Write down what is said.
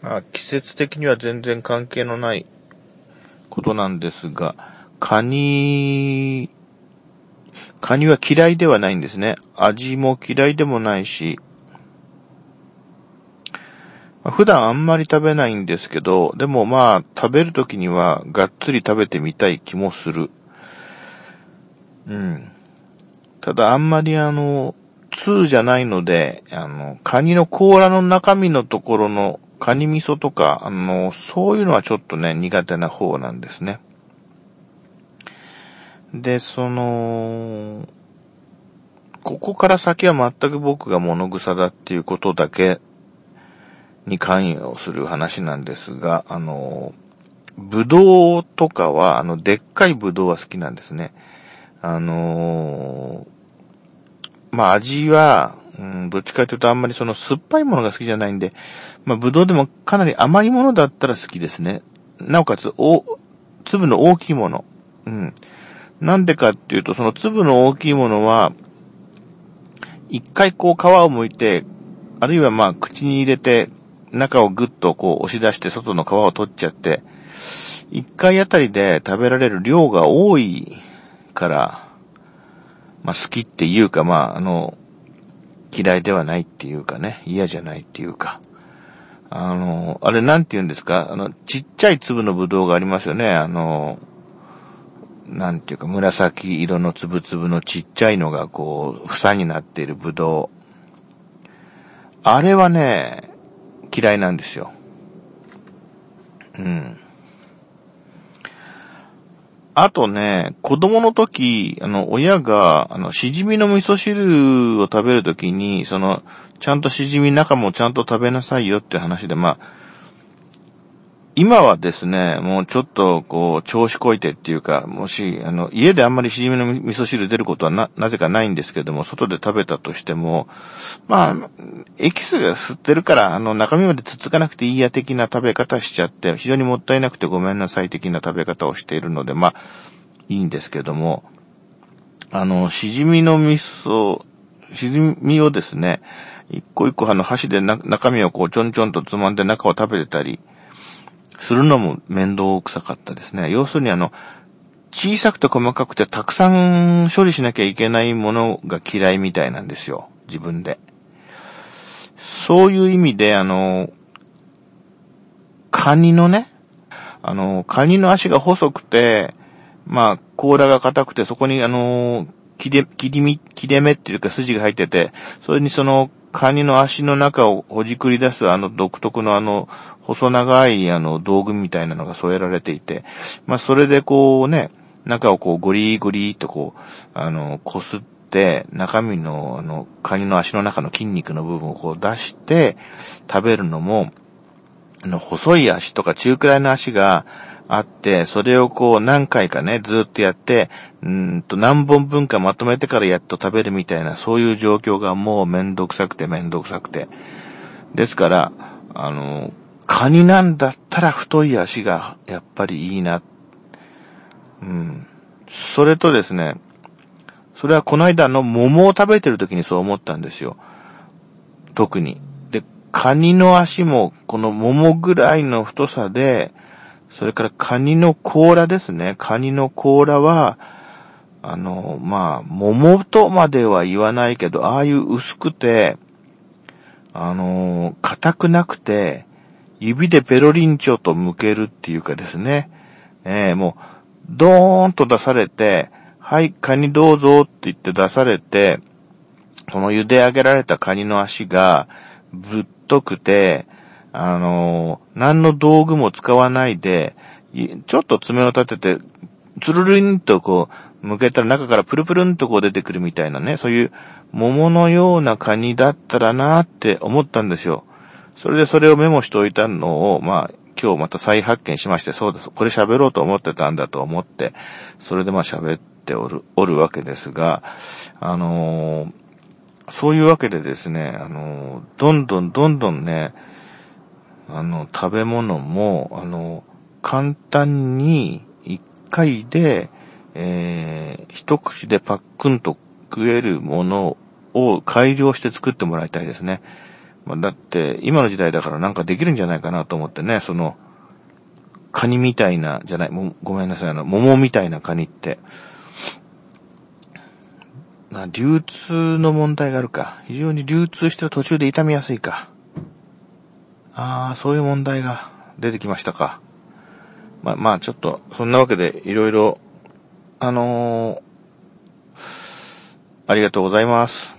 まあ、季節的には全然関係のないことなんですが、カニ、カニは嫌いではないんですね。味も嫌いでもないし、普段あんまり食べないんですけど、でもまあ食べるときにはがっつり食べてみたい気もする。うん。ただあんまりあの、通じゃないので、あの、カニの甲羅の中身のところのカニ味噌とか、あの、そういうのはちょっとね、苦手な方なんですね。で、その、ここから先は全く僕が物草だっていうことだけに関与する話なんですが、あの、ぶどうとかは、あの、でっかいぶどうは好きなんですね。あのまあ、味は、うん、どっちかというとあんまりその酸っぱいものが好きじゃないんで、まあ、ぶどうでもかなり甘いものだったら好きですね。なおかつ、お、粒の大きいもの。うん。なんでかっていうと、その粒の大きいものは、一回こう皮を剥いて、あるいはまあ口に入れて、中をぐっとこう押し出して外の皮を取っちゃって、一回あたりで食べられる量が多いから、まあ好きっていうか、まああの、嫌いではないっていうかね、嫌じゃないっていうか。あの、あれなんて言うんですか？あの、ちっちゃい粒のブドウがありますよね。あの、なんていうか、紫色の粒々のちっちゃいのがこう、房になっているブドウ。あれはね、嫌いなんですよ。うん。あとね、子供の時、あの、親が、あの、しじみの味噌汁を食べる時に、その、ちゃんとしじみ中もちゃんと食べなさいよって話で、まあ、今はですね、もうちょっと、こう、調子こいてっていうか、もし、あの、家であんまりしじみの味噌汁出ることはな、なぜかないんですけども、外で食べたとしても、まあ、エキスが吸ってるから、あの、中身までつつかなくていいや的な食べ方しちゃって、非常にもったいなくてごめんなさい的な食べ方をしているので、まあ、いいんですけども、あの、しじみの味噌、しじみをですね、一個一個あの箸で中身をこうちょんちょんとつまんで中を食べてたり、するのも面倒くさかったですね。要するにあの、小さくて細かくてたくさん処理しなきゃいけないものが嫌いみたいなんですよ。自分で。そういう意味で、あの、カニのね、あの、カニの足が細くて、まあ、甲羅が硬くて、そこにあの、切れ、切り身、切れ目っていうか筋が入ってて、それにその、カニの足の中をほじくり出すあの独特のあの、細長いあの道具みたいなのが添えられていて、まあそれでこうね、中をこうゴリゴリとこう、あの、こすって、中身のあの、カニの足の中の筋肉の部分をこう出して食べるのも、あの、細い足とか中くらいの足があって、それをこう何回かね、ずっとやって、うんと何本分かまとめてからやっと食べるみたいな、そういう状況がもうめんどくさくてめんどくさくて。ですから、あの、カニなんだったら太い足がやっぱりいいな。うん。それとですね、それはこの間の桃を食べてる時にそう思ったんですよ。特に。カニの足もこの桃ぐらいの太さで、それからカニの甲羅ですね。カニの甲羅は、あの、まあ、桃とまでは言わないけど、ああいう薄くて、あの、硬くなくて、指でペロリンチョと向けるっていうかですね、えー、もう、ドーンと出されて、はい、カニどうぞって言って出されて、その茹で上げられたカニの足が、ぶっとくて、あの、何の道具も使わないで、ちょっと爪を立てて、つるるんとこう、向けたら中からプルプルンとこう出てくるみたいなね、そういう桃のようなカニだったらなって思ったんですよ。それでそれをメモしておいたのを、まあ、今日また再発見しまして、そうです。これ喋ろうと思ってたんだと思って、それでまあ喋っておる、おるわけですが、あのー、そういうわけでですね、あの、どんどんどんどんね、あの、食べ物も、あの、簡単に一回で、えー、一口でパックンと食えるものを改良して作ってもらいたいですね。まあ、だって、今の時代だからなんかできるんじゃないかなと思ってね、その、カニみたいな、じゃない、ごめんなさい、あの、桃みたいなカニって、な流通の問題があるか。非常に流通してる途中で痛みやすいか。ああ、そういう問題が出てきましたか。まあ、まあ、ちょっと、そんなわけで、いろいろ、あのー、ありがとうございます。